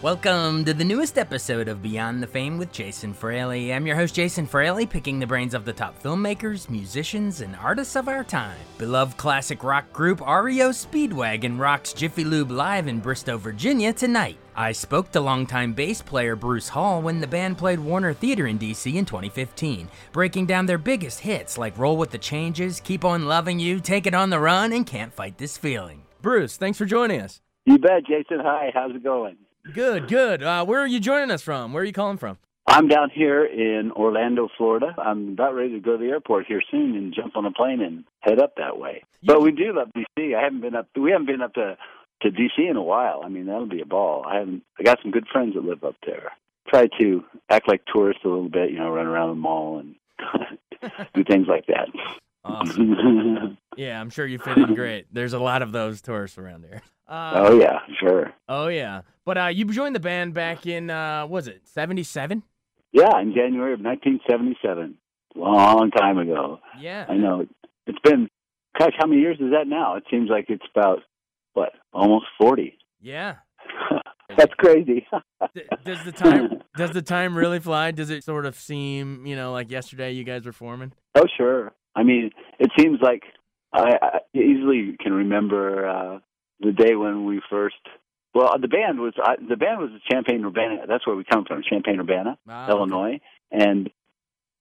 Welcome to the newest episode of Beyond the Fame with Jason Fraley. I'm your host, Jason Fraley, picking the brains of the top filmmakers, musicians, and artists of our time. Beloved classic rock group REO Speedwagon rocks Jiffy Lube live in Bristow, Virginia tonight. I spoke to longtime bass player Bruce Hall when the band played Warner Theater in DC in 2015, breaking down their biggest hits like Roll with the Changes, Keep on Loving You, Take It on the Run, and Can't Fight This Feeling. Bruce, thanks for joining us. You bet, Jason. Hi, how's it going? Good, good. Uh, where are you joining us from? Where are you calling from? I'm down here in Orlando, Florida. I'm about ready to go to the airport here soon and jump on a plane and head up that way. But we do love DC. I haven't been up. We haven't been up to to DC in a while. I mean, that'll be a ball. I haven't. I got some good friends that live up there. Try to act like tourists a little bit. You know, run around the mall and do things like that. Awesome. yeah, I'm sure you fit in great. There's a lot of those tourists around here. Uh, oh yeah, sure. Oh yeah. But uh, you joined the band back in uh, was it '77? Yeah, in January of 1977. Long time ago. Yeah. I know. It's been, gosh, how many years is that now? It seems like it's about what, almost 40. Yeah. That's crazy. does the time does the time really fly? Does it sort of seem, you know, like yesterday you guys were forming? Oh sure. I mean, it seems like I, I easily can remember uh, the day when we first well, the band was uh, the band was Champaign Urbana. That's where we come from, Champaign Urbana, Ah, Illinois, and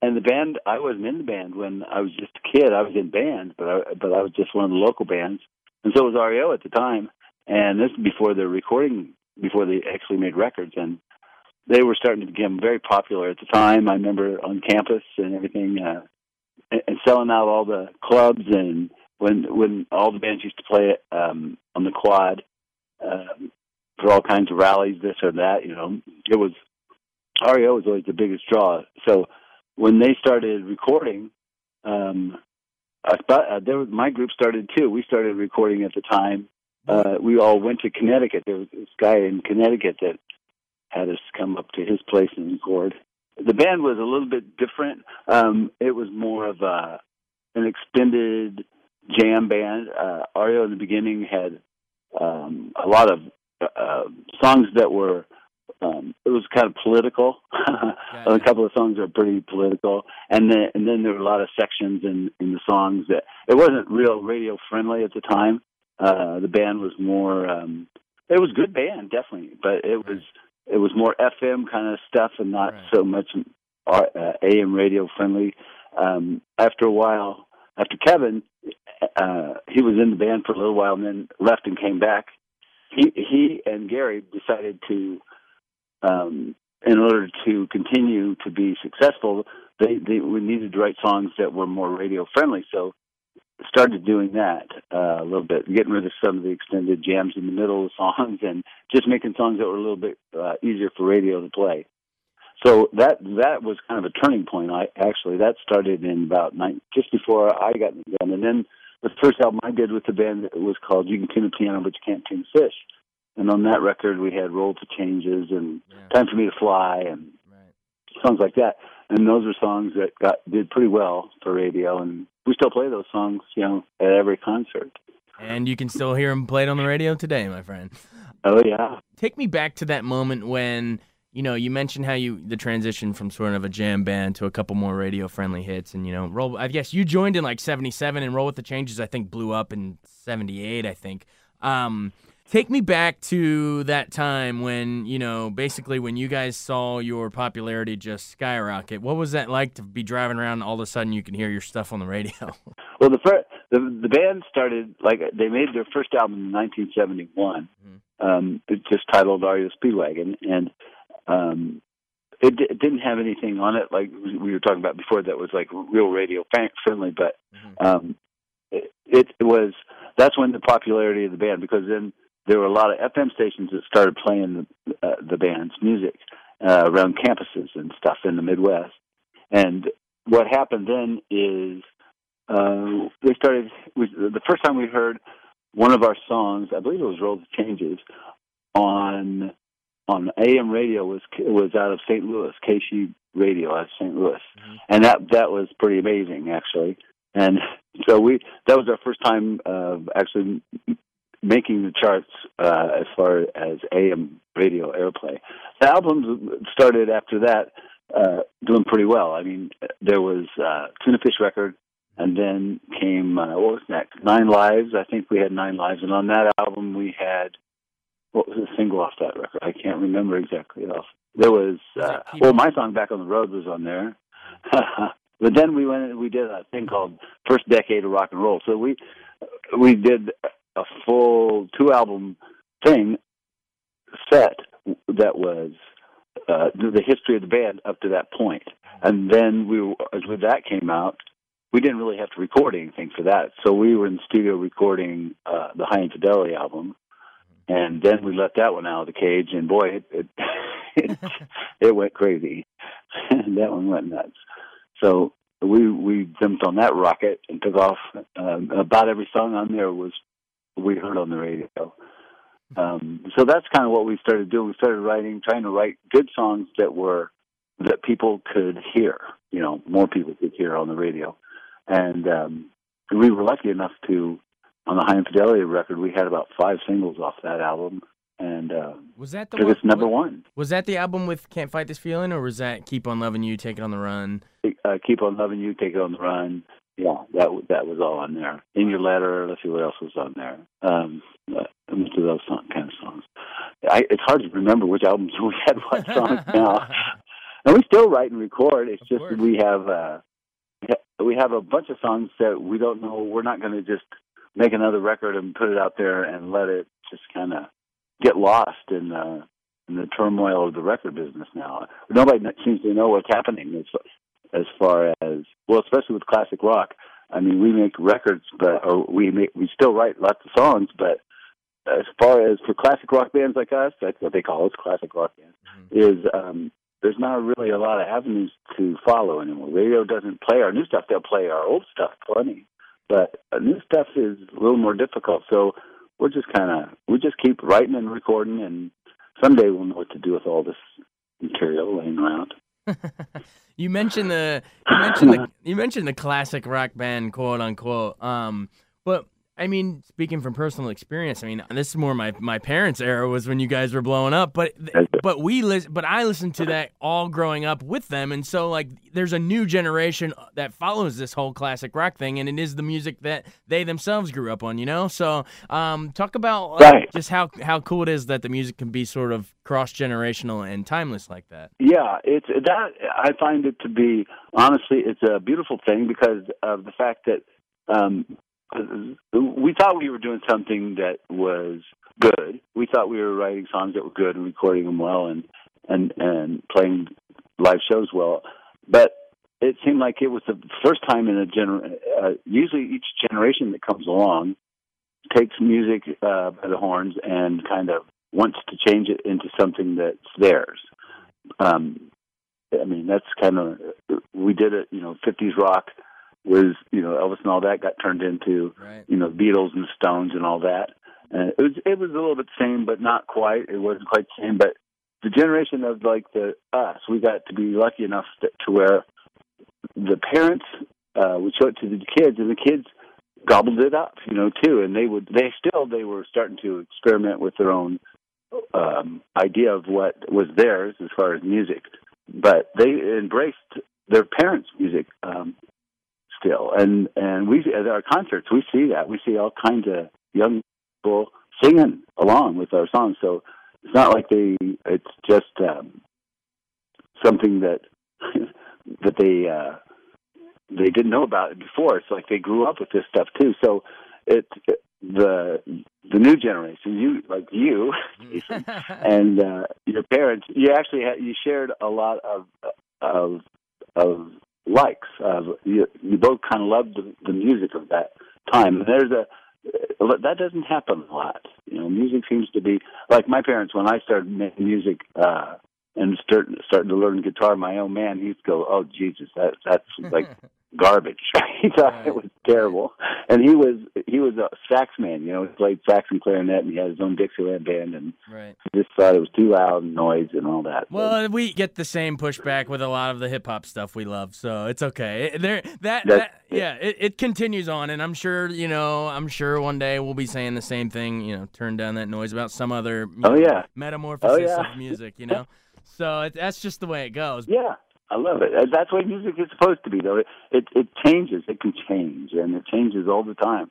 and the band. I wasn't in the band when I was just a kid. I was in band, but I but I was just one of the local bands, and so was REO at the time. And this is before the recording, before they actually made records, and they were starting to become very popular at the time. I remember on campus and everything, uh, and, and selling out all the clubs, and when when all the bands used to play it um, on the quad. Um, for all kinds of rallies, this or that. You know, it was REO was always the biggest draw. So when they started recording, um, uh, there was, my group started too. We started recording at the time. Uh, we all went to Connecticut. There was this guy in Connecticut that had us come up to his place and record. The band was a little bit different. Um, it was more of a, an extended jam band. Uh, REO in the beginning had um, a lot of uh, songs that were um, it was kind of political. a couple of songs are pretty political, and then and then there were a lot of sections in in the songs that it wasn't real radio friendly at the time. Uh, the band was more. Um, it was good band, definitely, but it was it was more FM kind of stuff and not Right. so much uh, AM radio friendly. Um, after a while, after Kevin, uh, he was in the band for a little while and then left and came back. He he and Gary decided to, um, in order to continue to be successful, they, they we needed to write songs that were more radio friendly. So started doing that uh, a little bit, getting rid of some of the extended jams in the middle of songs and just making songs that were a little bit uh, easier for radio to play. So that that was kind of a turning point. I actually that started in about nine, just before I got in the band, and then the first album I did with the band was called "You Can Tune a Piano, but You Can't Tune a Fish," and on that record we had "Roll to Changes" and Yeah. "Time for Me to Fly" and Right. songs like that. And those were songs that got did pretty well for radio, and we still play those songs, you know, at every concert. And you can still hear them played on the radio today, my friend. Oh yeah, Take me back to that moment when you know you mentioned how you the transition from sort of a jam band to a couple more radio friendly hits, and you know roll. I guess you joined in like '77, and Roll with the Changes I think blew up in '78. I think. Um, take me back to that time when you know basically when you guys saw your popularity just skyrocket. What was that like to be driving around and all of a sudden you can hear your stuff on the radio? Well, the first the the band started like they made their first album in 1971. Mm-hmm. Um, it just titled REO Speedwagon, and um, it, d- it didn't have anything on it like we were talking about before that was like real radio friendly, but mm-hmm. um, it, it was that's when the popularity of the band because then there were a lot of FM stations that started playing the, uh, the band's music uh, around campuses and stuff in the Midwest. And what happened then is uh, we started. We, the first time we heard one of our songs, I believe it was "Roll the Changes," on on AM radio was was out of St. Louis, KSHE Radio out of St. Louis, mm-hmm. and that that was pretty amazing actually. And so we that was our first time uh, actually making the charts uh, as far as AM radio airplay. The albums started after that uh, doing pretty well. I mean, there was uh, Tuna Fish record, and then came uh, what was next? Nine Lives. I think we had Nine Lives, and on that album we had what was the single off that record? I can't remember exactly. Off there was uh, well, my song "Back on the Road" was on there. but then we went and we did a thing called First Decade of Rock and Roll. So we we did a full two album thing set that was uh, the history of the band up to that point. And then we, as with that came out, we didn't really have to record anything for that. So we were in the studio recording uh, the Hi Infidelity album, and then we let that one out of the cage, and boy, it it, it, went crazy. that one went nuts. So we we jumped on that rocket and took off. Um, about every song on there was we heard on the radio. Um, so that's kind of what we started doing. We started writing, trying to write good songs that were that people could hear. You know, more people could hear on the radio, and um, we were lucky enough to on the Hi Infidelity record. We had about five singles off that album, and uh, was that the one, it's number one? Was that the album with "Can't Fight This Feeling" or was that "Keep on Loving You, Take It on the Run"? Uh, "Keep on Loving You, Take It on the Run." Yeah, that that was all on there. In your letter, let's see what else was on there. Um, uh, most of those song, kind of songs. I, it's hard to remember which albums we had what songs now, and we still write and record. It's of just course. we have uh, we have a bunch of songs that we don't know. We're not going to just make another record and put it out there and let it just kind of get lost in uh, in the turmoil of the record business now. Nobody seems to know what's happening. It's as far as well, especially with classic rock. I mean, we make records, but or we make we still write lots of songs, but as far as for classic rock bands like us, that's what they call us, classic rock bands, mm-hmm. is um, there's not really a lot of avenues to follow anymore. Radio doesn't play our new stuff; they'll play our old stuff plenty, but uh, new stuff is a little more difficult. So we're just kind of we just keep writing and recording, and someday we'll know what to do with all this material laying around. you mentioned the you mentioned the you mentioned the classic rock band quote unquote. Um, but I mean, speaking from personal experience, I mean, this is more my my parents' era was when you guys were blowing up, but but we listen, but I listened to that all growing up with them, and so like there's a new generation that follows this whole classic rock thing, and it is the music that they themselves grew up on, you know. So, um, talk about uh, right. just how how cool it is that the music can be sort of cross generational and timeless like that. Yeah, it's that I find it to be honestly, it's a beautiful thing because of the fact that. Um, we thought we were doing something that was good. We thought we were writing songs that were good and recording them well and and and playing live shows well. But it seemed like it was the first time in a gener. Uh, usually, each generation that comes along takes music uh, by the horns and kind of wants to change it into something that's theirs. Um, I mean, that's kind of we did it. You know, '50s rock was you know Elvis and all that got turned into right. you know Beatles and Stones and all that. And it was it was a little bit the same, but not quite. It wasn't quite the same. But the generation of like the us, we got to be lucky enough to, to where the parents uh, would show it to the kids, and the kids gobbled it up, you know, too. And they would they still they were starting to experiment with their own um, idea of what was theirs as far as music, but they embraced their parents' music. Um, still, and and we at our concerts we see that we see all kinds of young people singing along with our songs. So it's not like they it's just um, something that that they uh, they didn't know about it before. It's like they grew up with this stuff too. So it the the new generation, you like you and uh, your parents, you actually had, you shared a lot of of of likes. Of you, you both kind of loved the, the music of that time. And there's a that doesn't happen a lot. You know, music seems to be like my parents when I started making music. uh and start starting to learn guitar, my own man, he'd go, "Oh Jesus, that that's like garbage." he thought right. it was terrible, and he was he was a sax man. You know, he played sax and clarinet, and he had his own Dixieland band, and right. just thought it was too loud and noise and all that. Well, we get the same pushback with a lot of the hip hop stuff we love, so it's okay. There, that, that yeah, it, it continues on, and I'm sure you know, I'm sure one day we'll be saying the same thing. You know, turn down that noise about some other oh know, yeah metamorphosis oh, yeah. of music. You know. So it, that's just the way it goes. Yeah, I love it. Uh, that's what music is supposed to be, though. It, it it changes. It can change, and it changes all the time.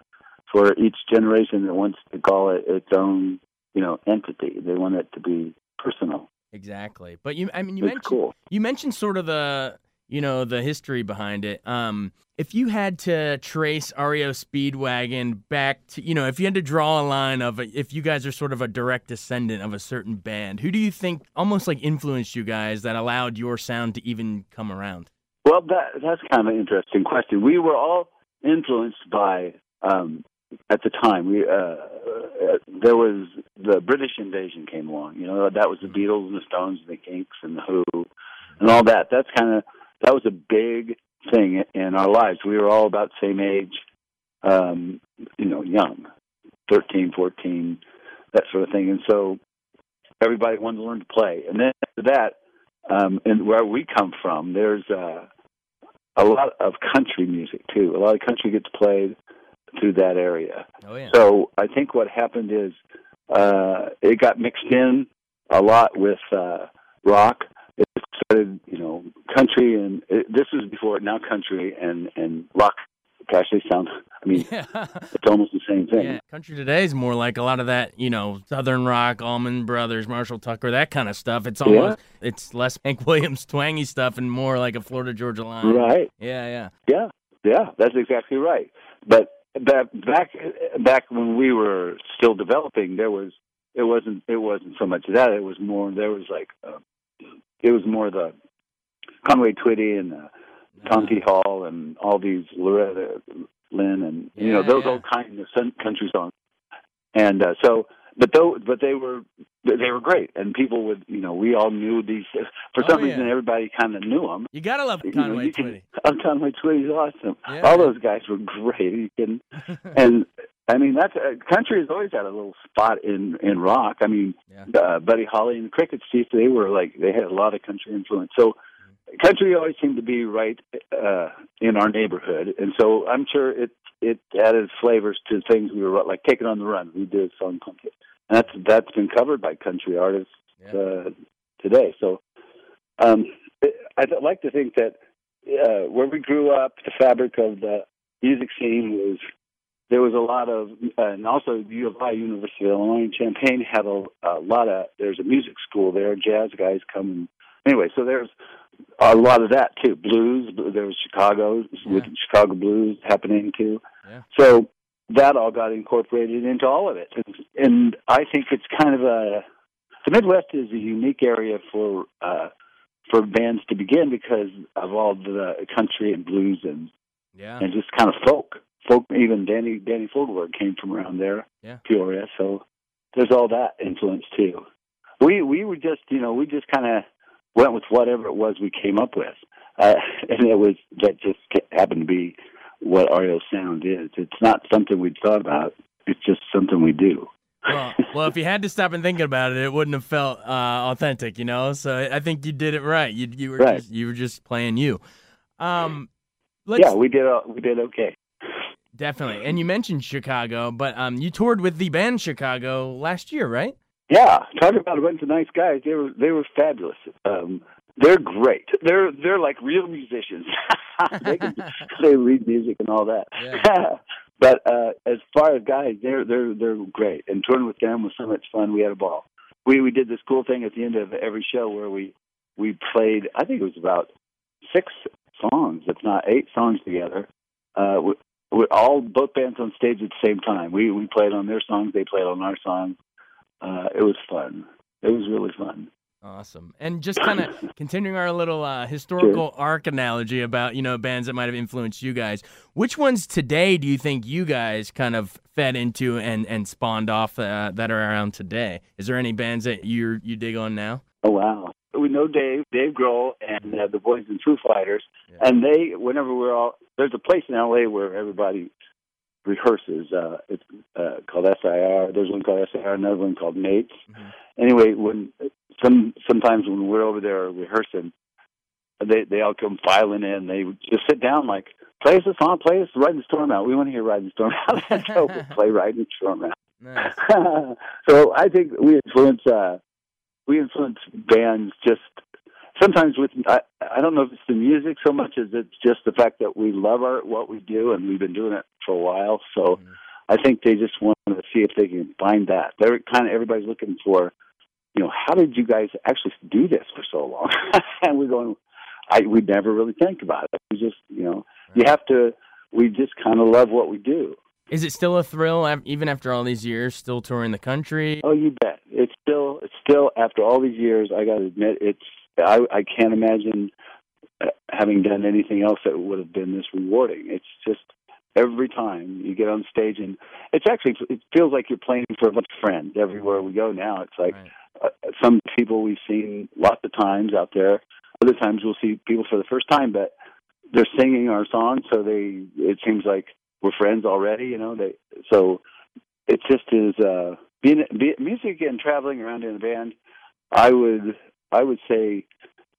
For each generation that wants to call it its own, you know, entity, they want it to be personal. Exactly. But you, I mean, you it's mentioned cool. you mentioned sort of the you know the history behind it. Um, if you had to trace REO Speedwagon back to, you know, if you had to draw a line of if you guys are sort of a direct descendant of a certain band, who do you think almost like influenced you guys that allowed your sound to even come around? Well, that that's kind of an interesting question. We were all influenced by um, at the time. We uh, uh, there was the British invasion came along. You know, that was the Beatles and the Stones and the Kinks and the Who and all that. That's kind of that was a big thing in our lives. We were all about the same age, um, you know, young, thirteen, fourteen, that sort of thing. And so everybody wanted to learn to play. And then after that, um, and where we come from, there's uh, a lot of country music too. A lot of country gets played through that area. Oh, yeah. So I think what happened is uh, it got mixed in a lot with uh, rock started, you know, country, and it, this was before now country and and rock. Gosh, they sound. I mean, yeah. it's almost the same thing. Yeah. Country today is more like a lot of that, you know, Southern rock, Allman Brothers, Marshall Tucker, that kind of stuff. It's almost, yeah. it's less Hank Williams twangy stuff and more like a Florida Georgia line. Right. Yeah, yeah. Yeah, yeah. That's exactly right. But back back back when we were still developing, there was it wasn't it wasn't so much that. It was more there was like. Uh, it was more the Conway Twitty and uh, Tom T. Hall and all these Loretta Lynn and you yeah, know those yeah. old kind of country songs. And uh, so, but though, but they were they were great, and people would you know we all knew these. For Oh, some yeah. reason, everybody kind of knew them. You gotta love know, Conway you can- Twitty. Oh, Conway Twitty's awesome. All those guys were great. You can, and I mean that's uh, country has always had a little spot in in rock. I mean, Yeah. uh, Buddy Holly and the Crickets, Chief, they were like they had a lot of country influence. So country always seemed to be right uh, in our neighborhood, and so I'm sure it it added flavors to things we were like taking on the run. We did a song it. And that's that's been covered by country artists Yeah. uh, today. So um, I'd like to think that uh, where we grew up, the fabric of the music scene was there was a lot of, uh, and also U of I, University of Illinois in Champaign, had a, a lot of. There's a music school there. Jazz guys come. Anyway, so there's a lot of that too. Blues. There was Chicago with Yeah. Chicago blues happening too. Yeah. So that all got incorporated into all of it, and, and I think it's kind of a. The Midwest is a unique area for uh, for bands to begin because of all the country and blues and Yeah. and just kind of folk. Folk, even Danny Danny Fogelberg came from around there, Yeah. Peoria. So there's all that influence too. We we were just you know we just kind of went with whatever it was we came up with, uh, and it was that just happened to be what REO sound is. It's not something we'd thought about. It's just something we do. well, well, if you had to stop and think about it, it wouldn't have felt uh, authentic, you know. So I think you did it right. You you were Right. just you were just playing you. Um, let's yeah, we did. Uh, we did okay. Definitely. And you mentioned Chicago, but um, you toured with the band Chicago last year, right? Yeah, talk about a bunch of nice guys. They were they were fabulous. Um, they're great. They're they're like real musicians. they can they read music and all that. Yeah. but uh, as far as guys, they're they're they're great. And touring with them was so much fun. We had a ball. We we did this cool thing at the end of every show where we we played. I think it was about six songs, if not eight songs together. Uh, we're all both bands on stage at the same time. We we played on their songs, they played on our songs. Uh, it was fun. It was really fun. Awesome. And just kind of continuing our little uh, historical sure. arc analogy about, you know, bands that might have influenced you guys. Which ones today do you think you guys kind of fed into and, and spawned off uh, that are around today? Is there any bands that you you dig on now? Oh, wow. We know Dave, Dave Grohl, and uh, the boys in Foo Fighters. Yeah. And they, whenever we're all, there's a place in LA where everybody rehearses. Uh, it's uh, called SIR. There's one called SIR, another one called Nate's. Mm-hmm. Anyway, when some sometimes when we're over there rehearsing, they they all come filing in. They just sit down like, play us a song, play us Riding the Storm Out. We want to hear Riding the Storm Out. so we'll play Riding the Storm Out. Nice. so I think we influence uh, we influence bands just sometimes with I, I don't know if it's the music so much as it's just the fact that we love our what we do and we've been doing it for a while. So mm-hmm. I think they just want to see if they can find that. They're kind of everybody's looking for you know, how did you guys actually do this for so long? and we're going, I we never really think about it. We just, you know, you have to. We just kind of love what we do. Is it still a thrill, even after all these years, still touring the country? Oh, you bet. It's still, it's still after all these years. I got to admit, it's. I, I can't imagine uh, having done anything else that would have been this rewarding. It's just every time you get on stage, and it's actually it feels like you're playing for a bunch of friends everywhere we go now. It's like. Right uh, some people we've seen lots of times out there. Other times we'll see people for the first time, but they're singing our song, so they it seems like we're friends already. You know, they so it just is uh, being be, music and traveling around in a band. I would I would say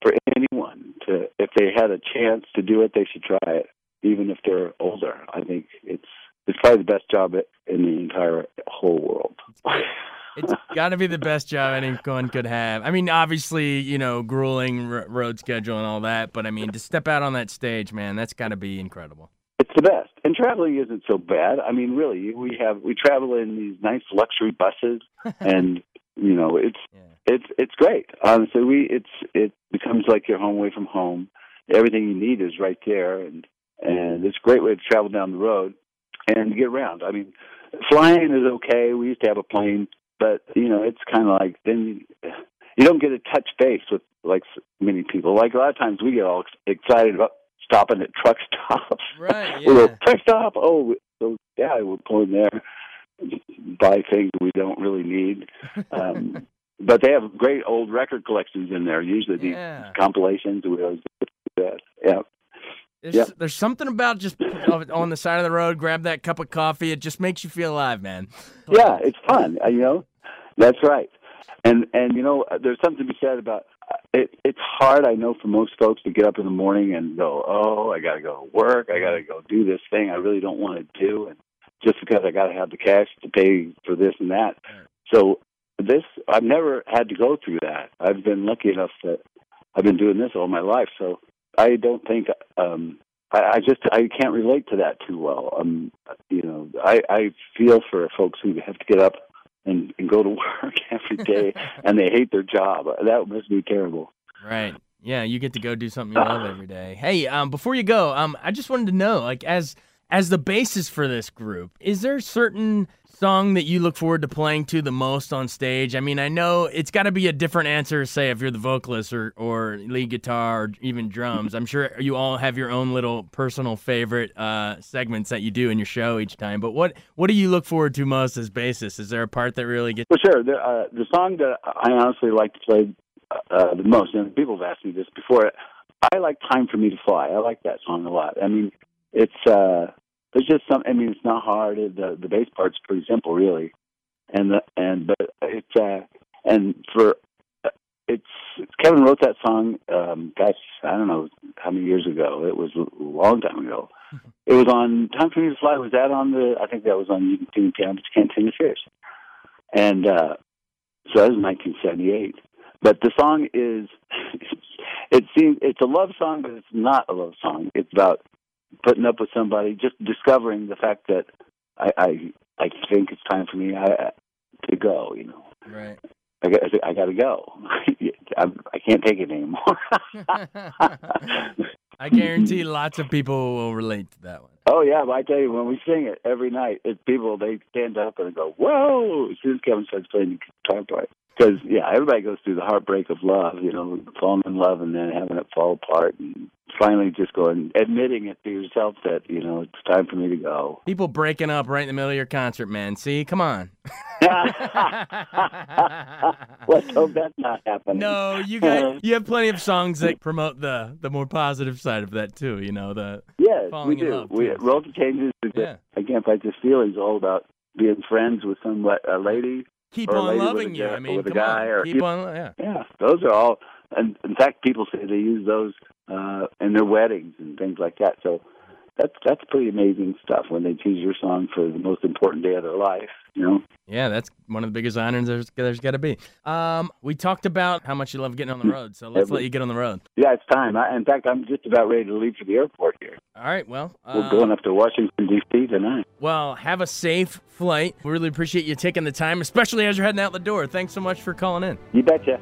for anyone to if they had a chance to do it, they should try it, even if they're older. I think it's it's probably the best job in the entire whole world it's got to be the best job anyone could have. I mean, obviously, you know, grueling r- road schedule and all that, but I mean, to step out on that stage, man, that's got to be incredible. It's the best, and traveling isn't so bad. I mean, really, we have we travel in these nice luxury buses, and you know, it's yeah. it's it's great. Honestly, we it's it becomes like your home away from home. Everything you need is right there, and and it's a great way to travel down the road and get around. I mean, flying is okay. We used to have a plane but you know it's kind of like then you don't get to touch base with like many people. Like a lot of times we get all excited about stopping at truck stops. Right. Yeah. we're truck stop. Oh, so yeah, we're pulling there, buy things we don't really need. Um, but they have great old record collections in there. Usually these yeah. compilations. We always do that. Yeah. There's, yep. there's something about just on the side of the road, grab that cup of coffee. It just makes you feel alive, man. Yeah, it's fun. You know, that's right. And and you know, there's something to be said about it. It's hard, I know, for most folks to get up in the morning and go, "Oh, I got to go to work. I got to go do this thing I really don't want to do," and just because I got to have the cash to pay for this and that. So this, I've never had to go through that. I've been lucky enough that I've been doing this all my life. So I don't think um, I, I just I can't relate to that too well. Um, you know, I, I feel for folks who have to get up and, and go to work every day and they hate their job. That must be terrible. Right. Yeah, you get to go do something you love every day. Hey, um, before you go, um, I just wanted to know, like, as as the basis for this group, is there certain song that you look forward to playing to the most on stage? I mean, I know it's got to be a different answer, say, if you're the vocalist or, or lead guitar or even drums. I'm sure you all have your own little personal favorite uh, segments that you do in your show each time. But what what do you look forward to most as bassist? Is there a part that really gets? Well, sure. The, uh, the song that I honestly like to play uh, the most, and people have asked me this before. I like "Time for Me to Fly." I like that song a lot. I mean, it's uh, there's just some. I mean, it's not hard. The the bass part's pretty simple, really, and the and but it's uh and for it's Kevin wrote that song. Um, gosh, I don't know how many years ago. It was a long time ago. It was on Time for Me to Fly. Was that on the? I think that was on You Can Sing Piano, but You Can't Sing the Fierce. And uh, so that was 1978. But the song is, it seems it's a love song, but it's not a love song. It's about putting up with somebody, just discovering the fact that I I, I think it's time for me I, to go. You know, right. I got I got to go. I, I can't take it anymore. I guarantee lots of people will relate to that one. Oh yeah, but I tell you, when we sing it every night, it's people they stand up and go, "Whoa!" As soon as Kevin starts playing the guitar part, because yeah, everybody goes through the heartbreak of love, you know, falling in love and then having it fall apart, and finally just going admitting it to yourself that you know it's time for me to go. People breaking up right in the middle of your concert, man. See, come on. Let's hope that's not happening. No, you got you have plenty of songs that promote the the more positive side of that too. You know the yes, we do. we roll to changes. Is Yeah. can't fight this feeling is all about being friends with some a lady. keep on lady loving you. guy- I mean, with a guy on, or- keep on. Yeah. Yeah, those are all. And in fact, people say they use those uh, in their weddings and things like that. So that's that's pretty amazing stuff when they choose your song for the most important day of their life. You know. Yeah, that's one of the biggest honors there's, there's got to be. Um, we talked about how much you love getting on the road, so let's let you get on the road. Yeah, it's time. I, in fact, I'm just about ready to leave for the airport here. All right, well, We're uh, going up to Washington D.C. tonight. well, have a safe flight. We really appreciate you taking the time, especially as you're heading out the door. Thanks so much for calling in. You betcha.